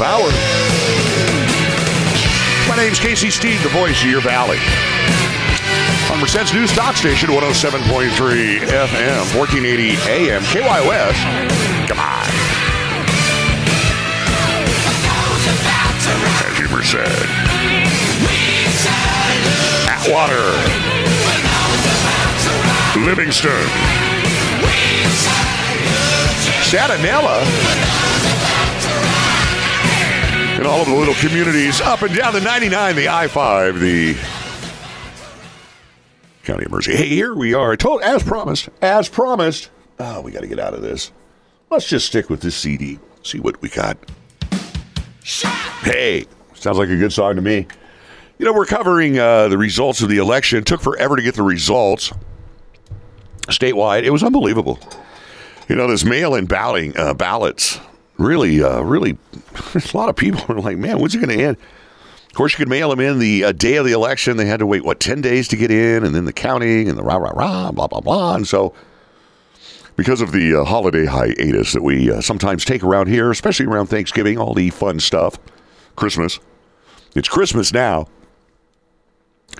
half hour. My name's Casey Steed, the voice of your valley. On Merced's News Talk Station, 107.3 FM, 1480 AM, KYOS. Come on. As you Merced. Atwater. Livingston. Santa Nella. And all of the little communities up and down the 99, the I 5, the County of Merced. Hey, here we are. Told as promised. As promised. Oh, we got to get out of this. Let's just stick with this CD. See what we got. Hey, sounds like a good song to me. You know, we're covering uh, the results of the election. It took forever to get the results statewide. It was unbelievable. You know, this mail-in balloting, uh, ballots really, uh, really, a lot of people are like, man, when's it going to end? Of course, you could mail them in the uh, day of the election. They had to wait, what, 10 days to get in, and then the counting and the rah, rah, rah, blah, blah, blah. And so, because of the uh, holiday hiatus that we uh, sometimes take around here, especially around Thanksgiving, all the fun stuff, Christmas. It's Christmas now.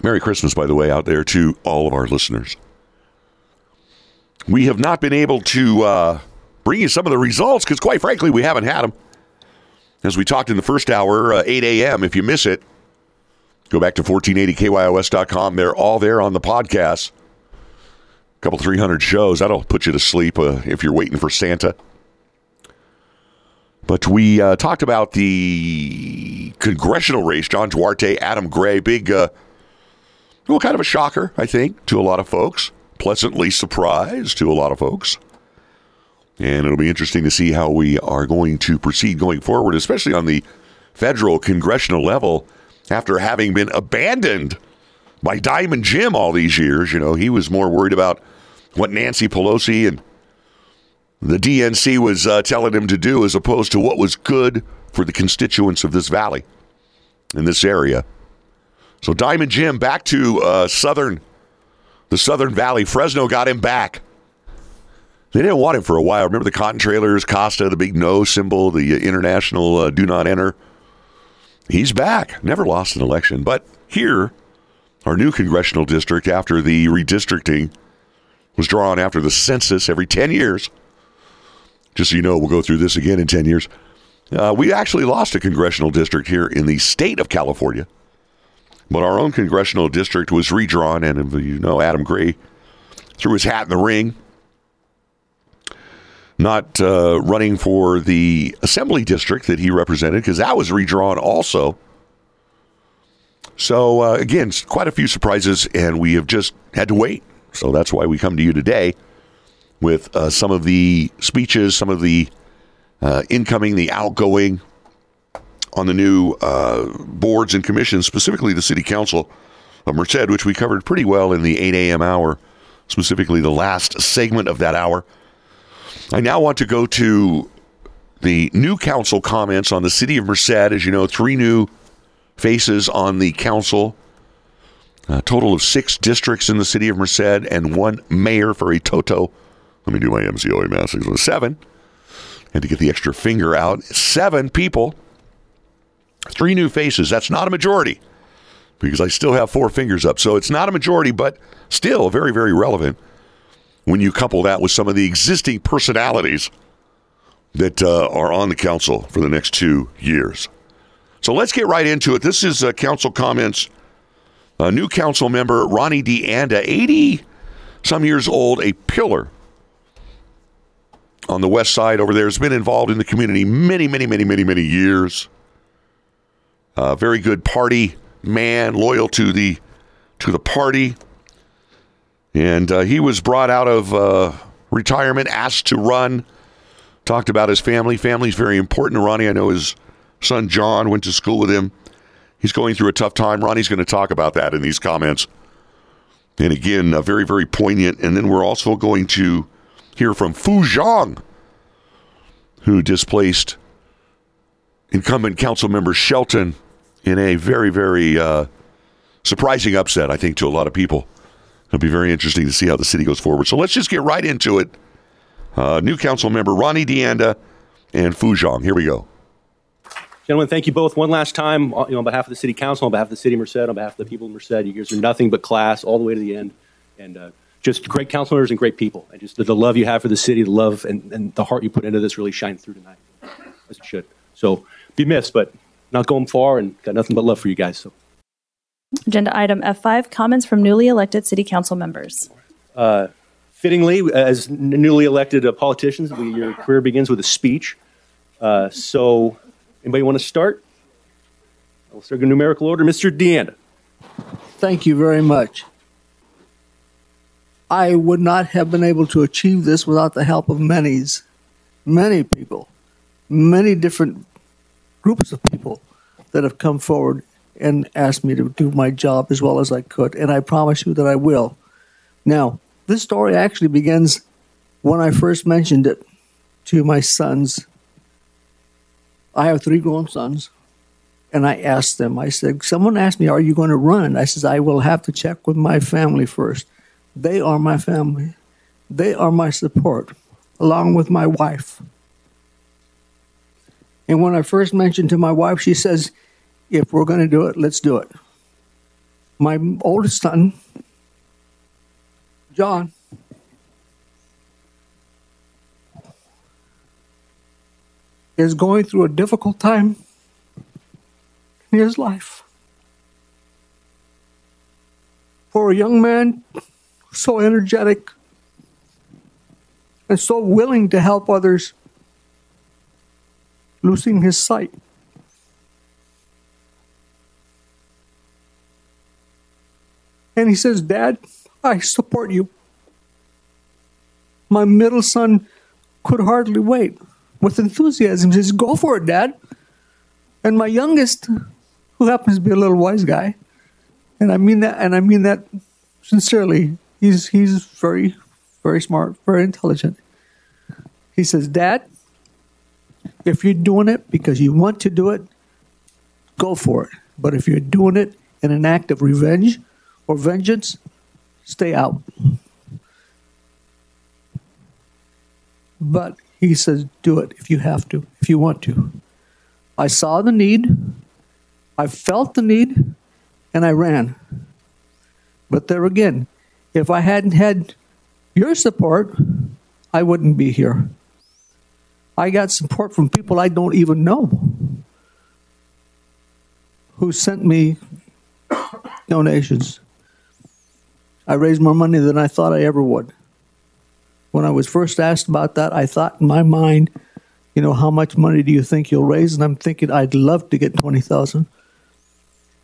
Merry Christmas, by the way, out there to all of our listeners. We have not been able to uh, bring you some of the results because, quite frankly, we haven't had them. As we talked in the first hour, uh, 8 a.m., if you miss it, go back to 1480kyos.com. They're all there on the podcast. A couple 300 shows. That'll put you to sleep uh, if you're waiting for Santa. But we uh, talked about the congressional race, John Duarte, Adam Gray, big, uh, well, kind of a shocker, I think, to a lot of folks. Pleasantly surprised to a lot of folks. And it'll be interesting to see how we are going to proceed going forward, especially on the federal congressional level after having been abandoned by Diamond Jim all these years. You know, he was more worried about what Nancy Pelosi and the DNC was uh, telling him to do as opposed to what was good for the constituents of this valley in this area. So Diamond Jim back to uh, southern, the Southern Valley. Fresno got him back. They didn't want him for a while. Remember the cotton trailers, Costa, the big no symbol, the international uh, do not enter. He's back. Never lost an election. But here, our new congressional district, after the redistricting was drawn after the census every 10 years, just so you know, we'll go through this again in 10 years. Uh, we actually lost a congressional district here in the state of California. But our own congressional district was redrawn, and you know, Adam Gray threw his hat in the ring not uh, running for the assembly district that he represented because that was redrawn also. So, uh, again, quite a few surprises, and we have just had to wait. So that's why we come to you today with uh, some of the speeches, some of the uh, incoming, the outgoing on the new uh, boards and commissions, specifically the City Council of Merced, which we covered pretty well in the 8 a.m. hour, specifically the last segment of that hour. I now want to go to the new council comments on the city of Merced. As you know, three new faces on the council. A total of six districts in the city of Merced and one mayor for a toto. Let me do my MCOA math. Seven. Had to get the extra finger out. Seven people. Three new faces. That's not a majority because I still have four fingers up. So it's not a majority, but still very, very relevant when you couple that with some of the existing personalities that uh, are on the council for the next two years. So let's get right into it. This is uh, council comments. A new council member, Ronnie DeAnda, 80 some years old, a pillar on the west side over there, has been involved in the community many, many, many, many, many years. Uh, very good party man, loyal to the to the party. And uh, he was brought out of uh, retirement, asked to run, talked about his family. Family's very important to Ronnie. I know his son John went to school with him. He's going through a tough time. Ronnie's going to talk about that in these comments. And again, uh, very, very poignant. And then we're also going to hear from Fu Zhang, who displaced incumbent council member Shelton in a very, very uh, surprising upset, I think, to a lot of people. It'll be very interesting to see how the city goes forward. So let's just get right into it. Uh, new council member Ronnie DeAnda and Fu Zhang. Here we go. Gentlemen, thank you both one last time. uh, You know, on behalf of the city council, on behalf of the city of Merced, on behalf of the people of Merced, you guys are nothing but class all the way to the end, and uh, just great councilors and great people. And just the, the love you have for the city, the love and, and the heart you put into this really shines through tonight, as it should. So be missed, but not going far, and got nothing but love for you guys. So Agenda item F5, comments from newly elected city council members. fittingly, as n- newly elected uh, politicians, we, your career begins with a speech. Uh, so, anybody want to start? We'll start in numerical order. Mr. DeAnda. Thank you very much. I would not have been able to achieve this without the help of many's, many people, many different groups of people that have come forward and asked me to do my job as well as I could, and I promise you that I will. Now, this story actually begins when I first mentioned it to my sons. I have three grown sons and I asked them, I said, someone asked me, are you going to run? I says, I will have to check with my family first. They are my family. They are my support, along with my wife. And when I first mentioned to my wife, she says, if we're going to do it, let's do it. My oldest son, John, is going through a difficult time in his life. For a young man so energetic and so willing to help others, losing his sight. And he says, Dad, I support you. My middle son could hardly wait. With enthusiasm, says, Go for it, Dad. And my youngest, who happens to be a little wise guy, and I mean that, and I mean that sincerely. He's he's very, very smart, very intelligent. He says, "Dad, if you're doing it because you want to do it, go for it. But if you're doing it in an act of revenge or vengeance, stay out." But he says, "Do it if you have to, if you want to." I saw the need, I felt the need, and I ran. But there again, if I hadn't had your support, I wouldn't be here. I got support from people I don't even know who sent me donations. I raised more money than I thought I ever would. When I was first asked about that, I thought in my mind, you know, how much money do you think you'll raise? And I'm thinking I'd love to get 20,000.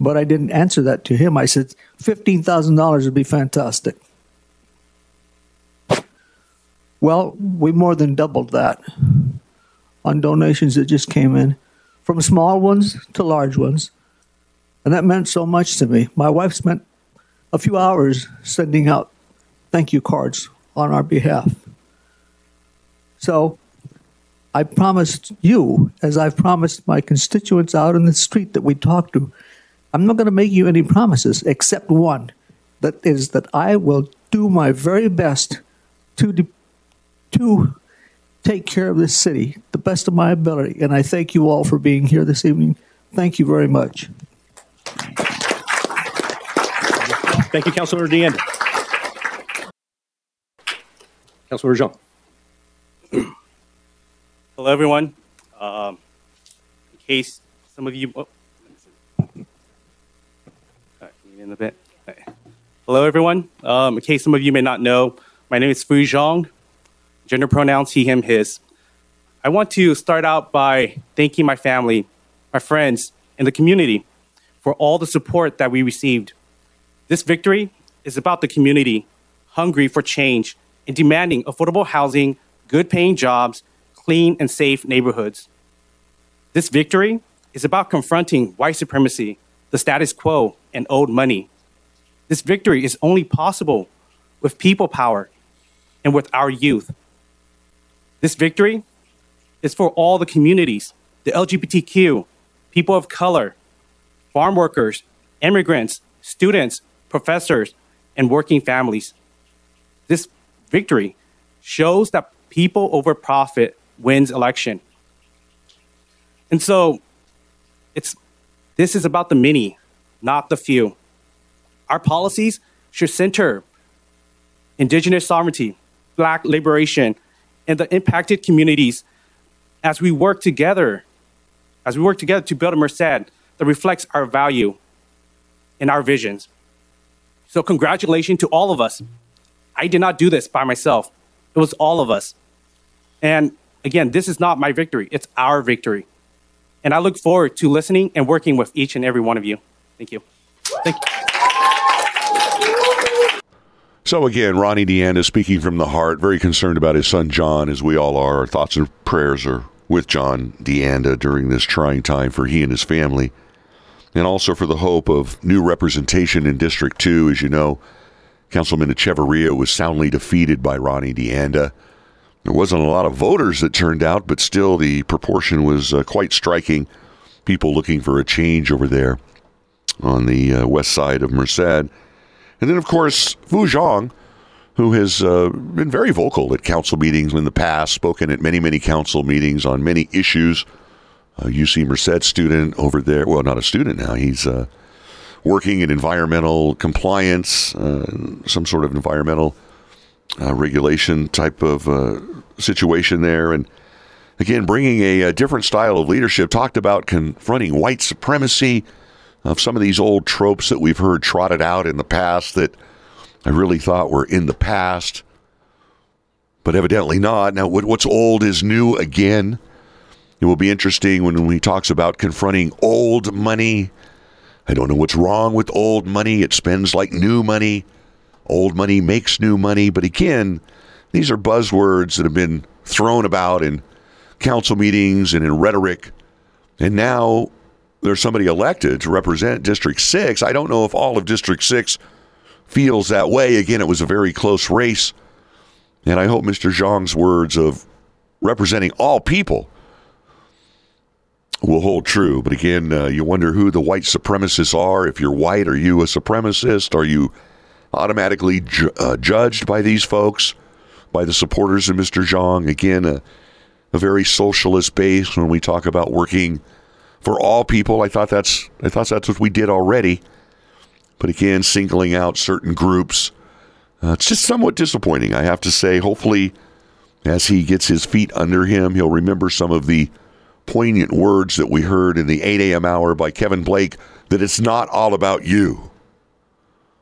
But I didn't answer that to him. I said $15,000 would be fantastic. Well, we more than doubled that on donations that just came in, from small ones to large ones. And that meant so much to me. My wife spent a few hours sending out thank you cards on our behalf. So I promised you, as I've promised my constituents out in the street that we talk to, I'm not going to make you any promises except one that is that I will do my very best to, de- to take care of this city the best of my ability. And I thank you all for being here this evening. Thank you very much. Thank you, Councilor DeAnda. Councilor Zhang. Hello, everyone. Um, in case some of you, oh, right, in a bit. Okay. Hello, everyone. Um, in case some of you may not know, my name is Fu Zhang. Gender pronouns he, him, his. I want to start out by thanking my family, my friends, and the community for all the support that we received. This victory is about the community hungry for change and demanding affordable housing, good paying jobs, clean and safe neighborhoods. This victory is about confronting white supremacy, the status quo, and old money. This victory is only possible with people power and with our youth. This victory is for all the communities the LGBTQ, people of color, farm workers, immigrants, students, professors, and working families. This victory shows that people over profit wins election. And so It's this is about the many, not the few. Our policies should center indigenous sovereignty, black liberation, and the impacted communities as we work together, as we work together to build a Merced that reflects our value and our visions. So congratulations to all of us. I did not do this by myself. It was all of us. And again, this is not my victory, it's our victory. And I look forward to listening and working with each and every one of you. Thank you. Thank you. So again, Ronnie DeAnda speaking from the heart, very concerned about his son John, as we all are. Our thoughts and prayers are with John DeAnda during this trying time for he and his family, and also for the hope of new representation in District 2. As you know, Councilman Echeverria was soundly defeated by Ronnie DeAnda. There wasn't a lot of voters that turned out, but still the proportion was uh, quite striking. People looking for a change over there on the uh, west side of Merced. And then, of course, Fu Zhang, who has uh, been very vocal at council meetings in the past, spoken at many, many council meetings on many issues. Uh, UC Merced student over there. Well, not a student now. He's uh, working in environmental compliance, uh, some sort of environmental uh, regulation type of uh, situation there. And again, bringing a, a different style of leadership. Talked about confronting white supremacy of some of these old tropes that we've heard trotted out in the past that I really thought were in the past, but evidently not. Now, what's old is new again. It will be interesting when he talks about confronting old money. I don't know what's wrong with old money. It spends like new money. Old money makes new money. But again, these are buzzwords that have been thrown about in council meetings and in rhetoric. And now there's somebody elected to represent District 6. I don't know if all of District 6 feels that way. Again, it was a very close race. And I hope Mr. Zhang's words of representing all people will hold true. But again, uh, you wonder who the white supremacists are. If you're white, are you a supremacist? Are you automatically ju- uh, judged by these folks, by the supporters of Mr. Zhang? Again, a, a very socialist base when we talk about working for all people. I thought that's I thought that's what we did already. But again, singling out certain groups, uh, it's just somewhat disappointing. I have to say. Hopefully, as he gets his feet under him, he'll remember some of the poignant words that we heard in the 8 a.m. hour by Kevin Blake. That it's not all about you.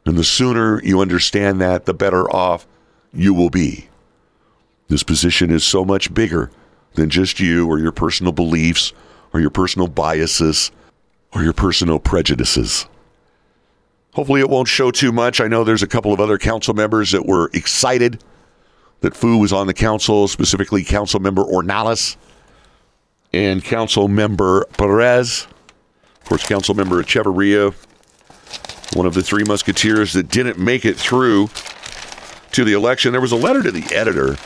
And the sooner you understand that, the better off you will be. This position is so much bigger than just you or your personal beliefs or your personal biases or your personal prejudices. Hopefully, it won't show too much. I know there's a couple of other council members that were excited that Fu was on the council, specifically Council Member Ornelas and Council Member Perez. Of course, Council Member Echeverria, one of the three musketeers that didn't make it through to the election. There was a letter to the editor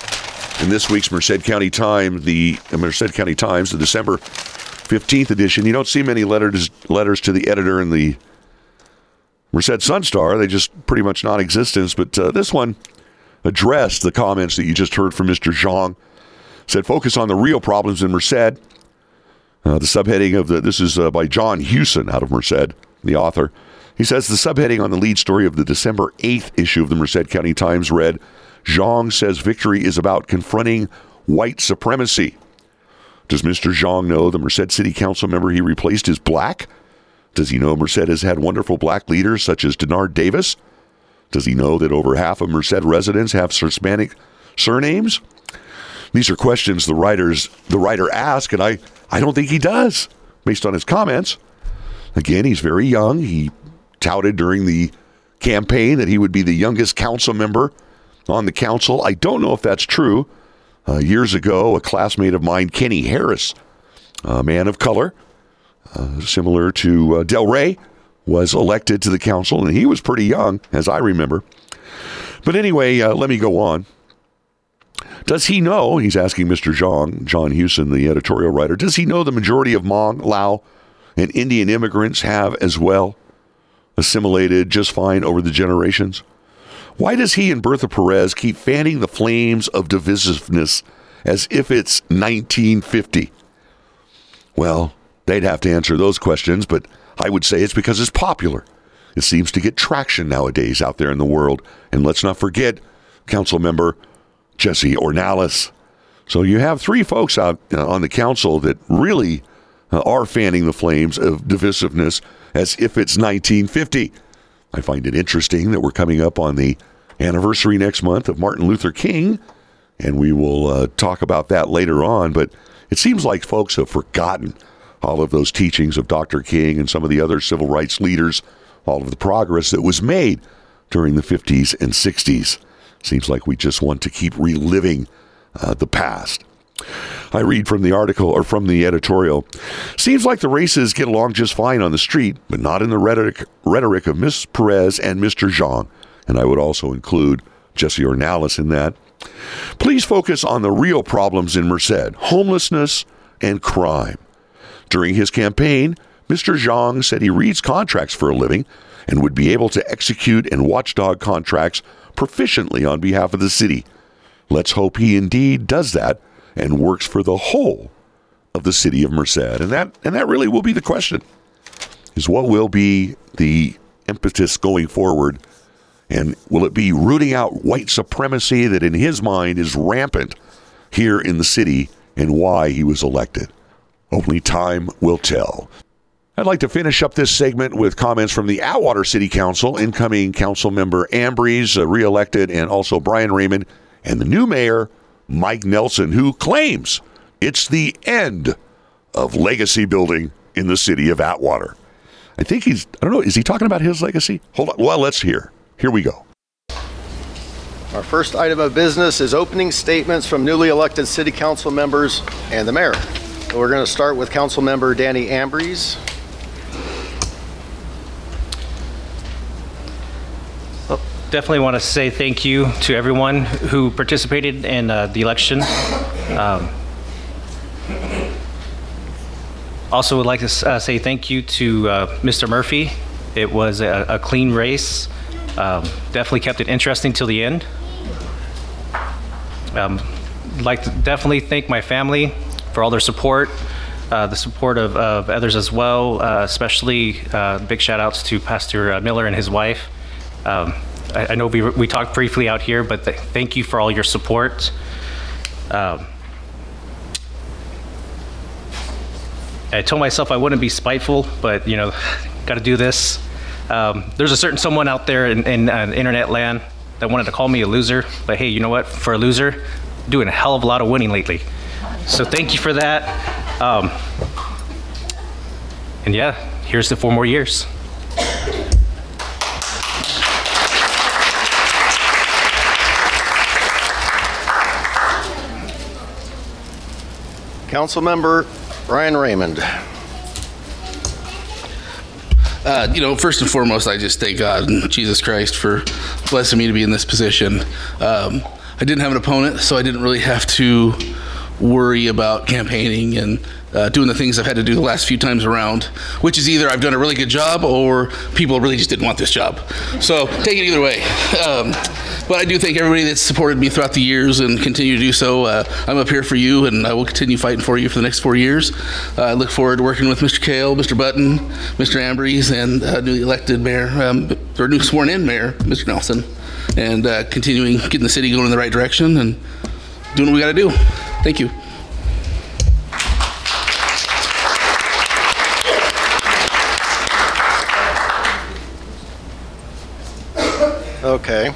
in this week's Merced County Times, the Merced County Times, the December 15th edition. You don't see many letters letters to the editor in the Merced Sun Star. They just pretty much non-existence. But uh, this one addressed the comments that you just heard from Mr. Zhang. Said focus on the real problems in Merced. Uh, the subheading of the this is uh, by John Hewson out of Merced, the author. He says the subheading on the lead story of the December 8th issue of the Merced County Times read, Zhang says victory is about confronting white supremacy. Does Mr. Zhang know the Merced City Council member he replaced is black? Does he know Merced has had wonderful black leaders such as Denard Davis? Does he know that over half of Merced residents have Hispanic surnames? These are questions the writers the writer asked, and I, I don't think he does, based on his comments. Again, he's very young. He touted during the campaign that he would be the youngest council member on the council. I don't know if that's true. Uh, years ago, a classmate of mine, Kenny Harris, a man of color, uh, similar to uh, Del Rey, was elected to the council, and he was pretty young, as I remember. But anyway, uh, let me go on. Does he know? He's asking Mr. Zhang, John Hewson, the editorial writer. Does he know the majority of Hmong, Lao, and Indian immigrants have as well assimilated just fine over the generations? Why does he and Bertha Perez keep fanning the flames of divisiveness as if it's 1950? Well, they'd have to answer those questions, but I would say it's because it's popular. It seems to get traction nowadays out there in the world. And let's not forget council member Jesse Ornelas. So you have three folks out uh, on the council that really uh, are fanning the flames of divisiveness as if it's 1950. I find it interesting that we're coming up on the anniversary next month of Martin Luther King, and we will uh, talk about that later on. But it seems like folks have forgotten all of those teachings of Dr. King and some of the other civil rights leaders, all of the progress that was made during the 50s and 60s. Seems like we just want to keep reliving uh, the past. I read from the article or from the editorial. Seems like the races get along just fine on the street, but not in the rhetoric, rhetoric of Miss Perez and Mr. Zhang. And I would also include Jesse Ornelas in that. Please focus on the real problems in Merced homelessness and crime. During his campaign, Mr. Zhang said he reads contracts for a living and would be able to execute and watchdog contracts proficiently on behalf of the city. Let's hope he indeed does that and works for the whole of the city of Merced. And that and that really will be the question. Is what will be the impetus going forward and will it be rooting out white supremacy that in his mind is rampant here in the city and why he was elected? Only time will tell. I'd like to finish up this segment with comments from the Atwater City Council, incoming council member Ambriz, uh, reelected, and also Brian Raymond, and the new mayor, Mike Nelson, who claims it's the end of legacy building in the city of Atwater. I think he's, I don't know, is he talking about his legacy? Hold on. Well, let's hear. Here we go. Our first item of business is opening statements from newly elected city council members and the mayor. So We're going to start with council member Danny Ambriz. Definitely want to say thank you to everyone who participated in uh, the election. Um, also, would like to uh, say thank you to uh, Mr. Murphy. It was a, a clean race. Um, definitely kept it interesting till the end. Um, like to definitely thank my family for all their support, uh, the support of, of others as well, uh, especially uh, big shout outs to Pastor Miller and his wife. Um, I, I know we, we talked briefly out here, but th- thank you for all your support. Um, I told myself I wouldn't be spiteful, but you know, got to do this. Um, there's a certain someone out there in, in uh, internet land that wanted to call me a loser, but hey, you know what? For a loser, doing a hell of a lot of winning lately. So thank you for that. Um, and yeah, here's the four more years. Council member Brian Raymond. Uh, you know, first and foremost, I just thank God and Jesus Christ for blessing me to be in this position. Um, I didn't have an opponent, so I didn't really have to worry about campaigning and uh, doing the things I've had to do the last few times around, which is either I've done a really good job or people really just didn't want this job. So take it either way. Um, but I do thank everybody that's supported me throughout the years and continue to do so. Uh, I'm up here for you, and I will continue fighting for you for the next four years. Uh, I look forward to working with Mr. Kale, Mr. Button, Mr. Ambriz, and uh, newly elected mayor, um, or new sworn-in mayor, Mr. Nelson, and uh, continuing getting the city going in the right direction and doing what we got to do. Thank you. Okay.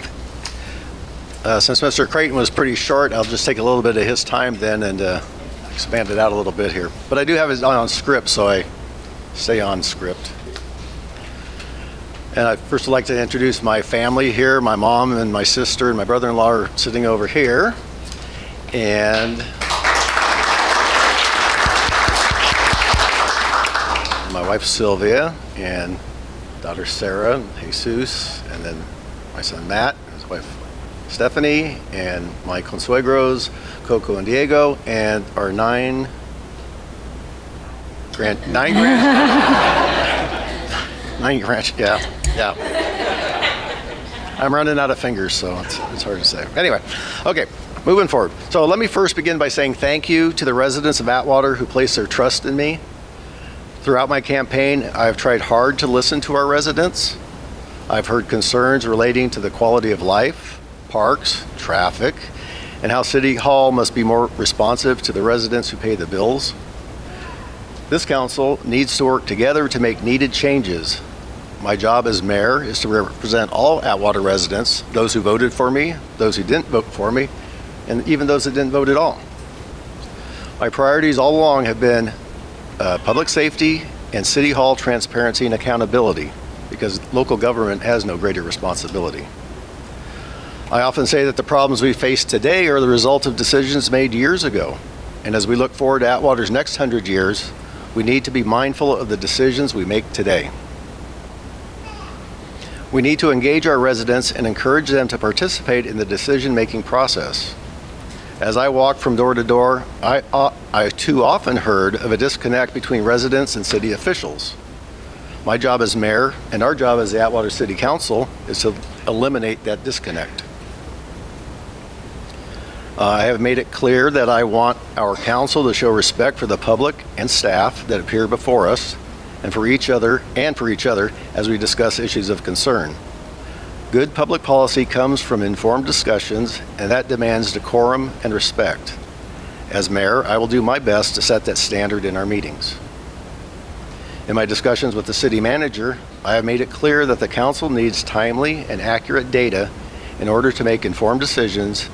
Uh, Since Mr. Creighton was pretty short, I'll just take a little bit of his time then and uh, expand it out a little bit here. But I do have it on script, so I stay on script. And I first would like to introduce my family here. My mom and my sister and my brother-in-law are sitting over here. And my wife Sylvia and daughter Sarah, and Jesus, and then my son Matt, his wife Stephanie, and my consuegros, Coco and Diego, and our nine grand nine grand nine grand yeah yeah. I'm running out of fingers, so it's, it's hard to say. Anyway, okay, moving forward. So let me first begin by saying thank you to the residents of Atwater who placed their trust in me. Throughout my campaign, I've tried hard to listen to our residents. I've heard concerns relating to the quality of life, parks, traffic, and how City Hall must be more responsive to the residents who pay the bills. This council needs to work together to make needed changes. My job as mayor is to represent all Atwater residents, those who voted for me, those who didn't vote for me, and even those that didn't vote at all. My priorities all along have been uh, public safety and city hall transparency and accountability because local government has no greater responsibility. I often say that the problems we face today are the result of decisions made years ago. And as we look forward to Atwater's next hundred years, we need to be mindful of the decisions we make today. We need to engage our residents and encourage them to participate in the decision making process. As I walked from door to door, I, uh, I too often heard of a disconnect between residents and city officials. My job as mayor and our job as the Atwater City Council is to eliminate that disconnect. Uh, I have made it clear that I want our council to show respect for the public and staff that appear before us and for each other and for each other as we discuss issues of concern. Good public policy comes from informed discussions and that demands decorum and respect. As mayor, I will do my best to set that standard in our meetings. In my discussions with the city manager, I have made it clear that the council needs timely and accurate data in order to make informed decisions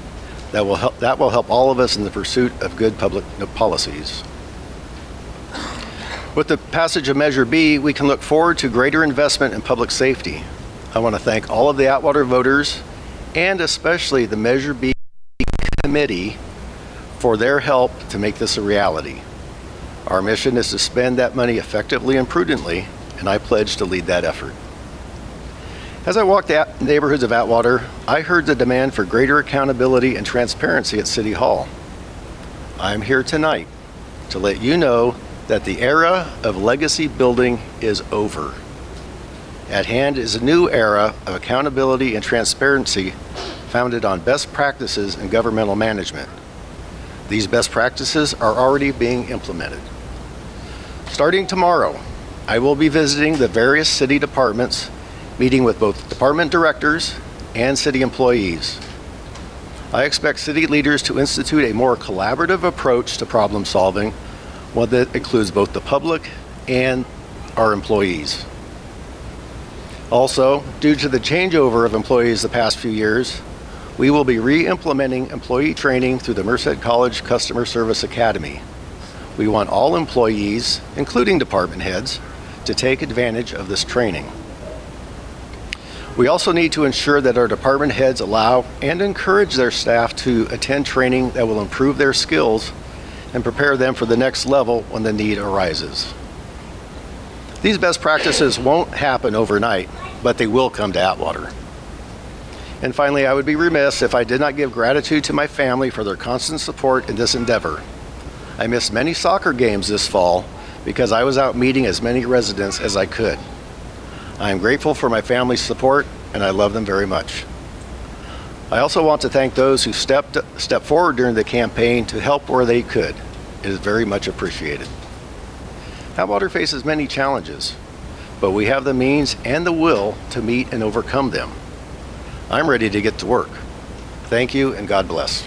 that will help, that will help all of us in the pursuit of good public policies. With the passage of Measure B, we can look forward to greater investment in public safety. I want to thank all of the Atwater voters and especially the Measure B committee for their help to make this a reality. Our mission is to spend that money effectively and prudently, and I pledge to lead that effort. As I walked the neighborhoods of Atwater, I heard the demand for greater accountability and transparency at City Hall. I'm here tonight to let you know that the era of legacy building is over. At hand is a new era of accountability and transparency founded on best practices in governmental management. These best practices are already being implemented. Starting tomorrow, I will be visiting the various city departments, meeting with both department directors and city employees. I expect city leaders to institute a more collaborative approach to problem solving, one that includes both the public and our employees. Also, due to the changeover of employees the past few years, we will be re-implementing employee training through the Merced College Customer Service Academy. We want all employees, including department heads, to take advantage of this training. We also need to ensure that our department heads allow and encourage their staff to attend training that will improve their skills and prepare them for the next level when the need arises. These best practices won't happen overnight, but they will come to Atwater. And finally, I would be remiss if I did not give gratitude to my family for their constant support in this endeavor. I missed many soccer games this fall because I was out meeting as many residents as I could. I am grateful for my family's support and I love them very much. I also want to thank those who stepped, stepped forward during the campaign to help where they could. It is very much appreciated. Atwater faces many challenges, but we have the means and the will to meet and overcome them. I'm ready to get to work. Thank you and God bless.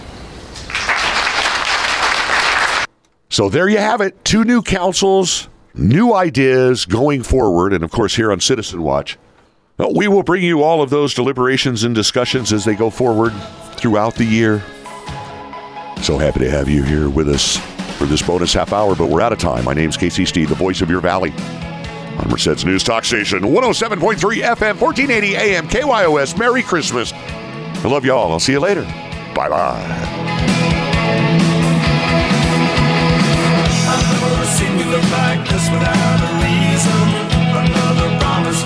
So there you have it. Two new councils, new ideas going forward. And of course, here on Citizen Watch, we will bring you all of those deliberations and discussions as they go forward throughout the year. So happy to have you here with us for this bonus half hour, but we're out of time. My name's Casey Steed, the voice of your valley. On Merced's News Talk Station, 107.3 FM, 1480 AM, KYOS. Merry Christmas. I love y'all. I'll see you later. Bye bye. Nothing like this without a reason. Another promise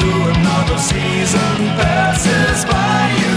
through, another season passes by you.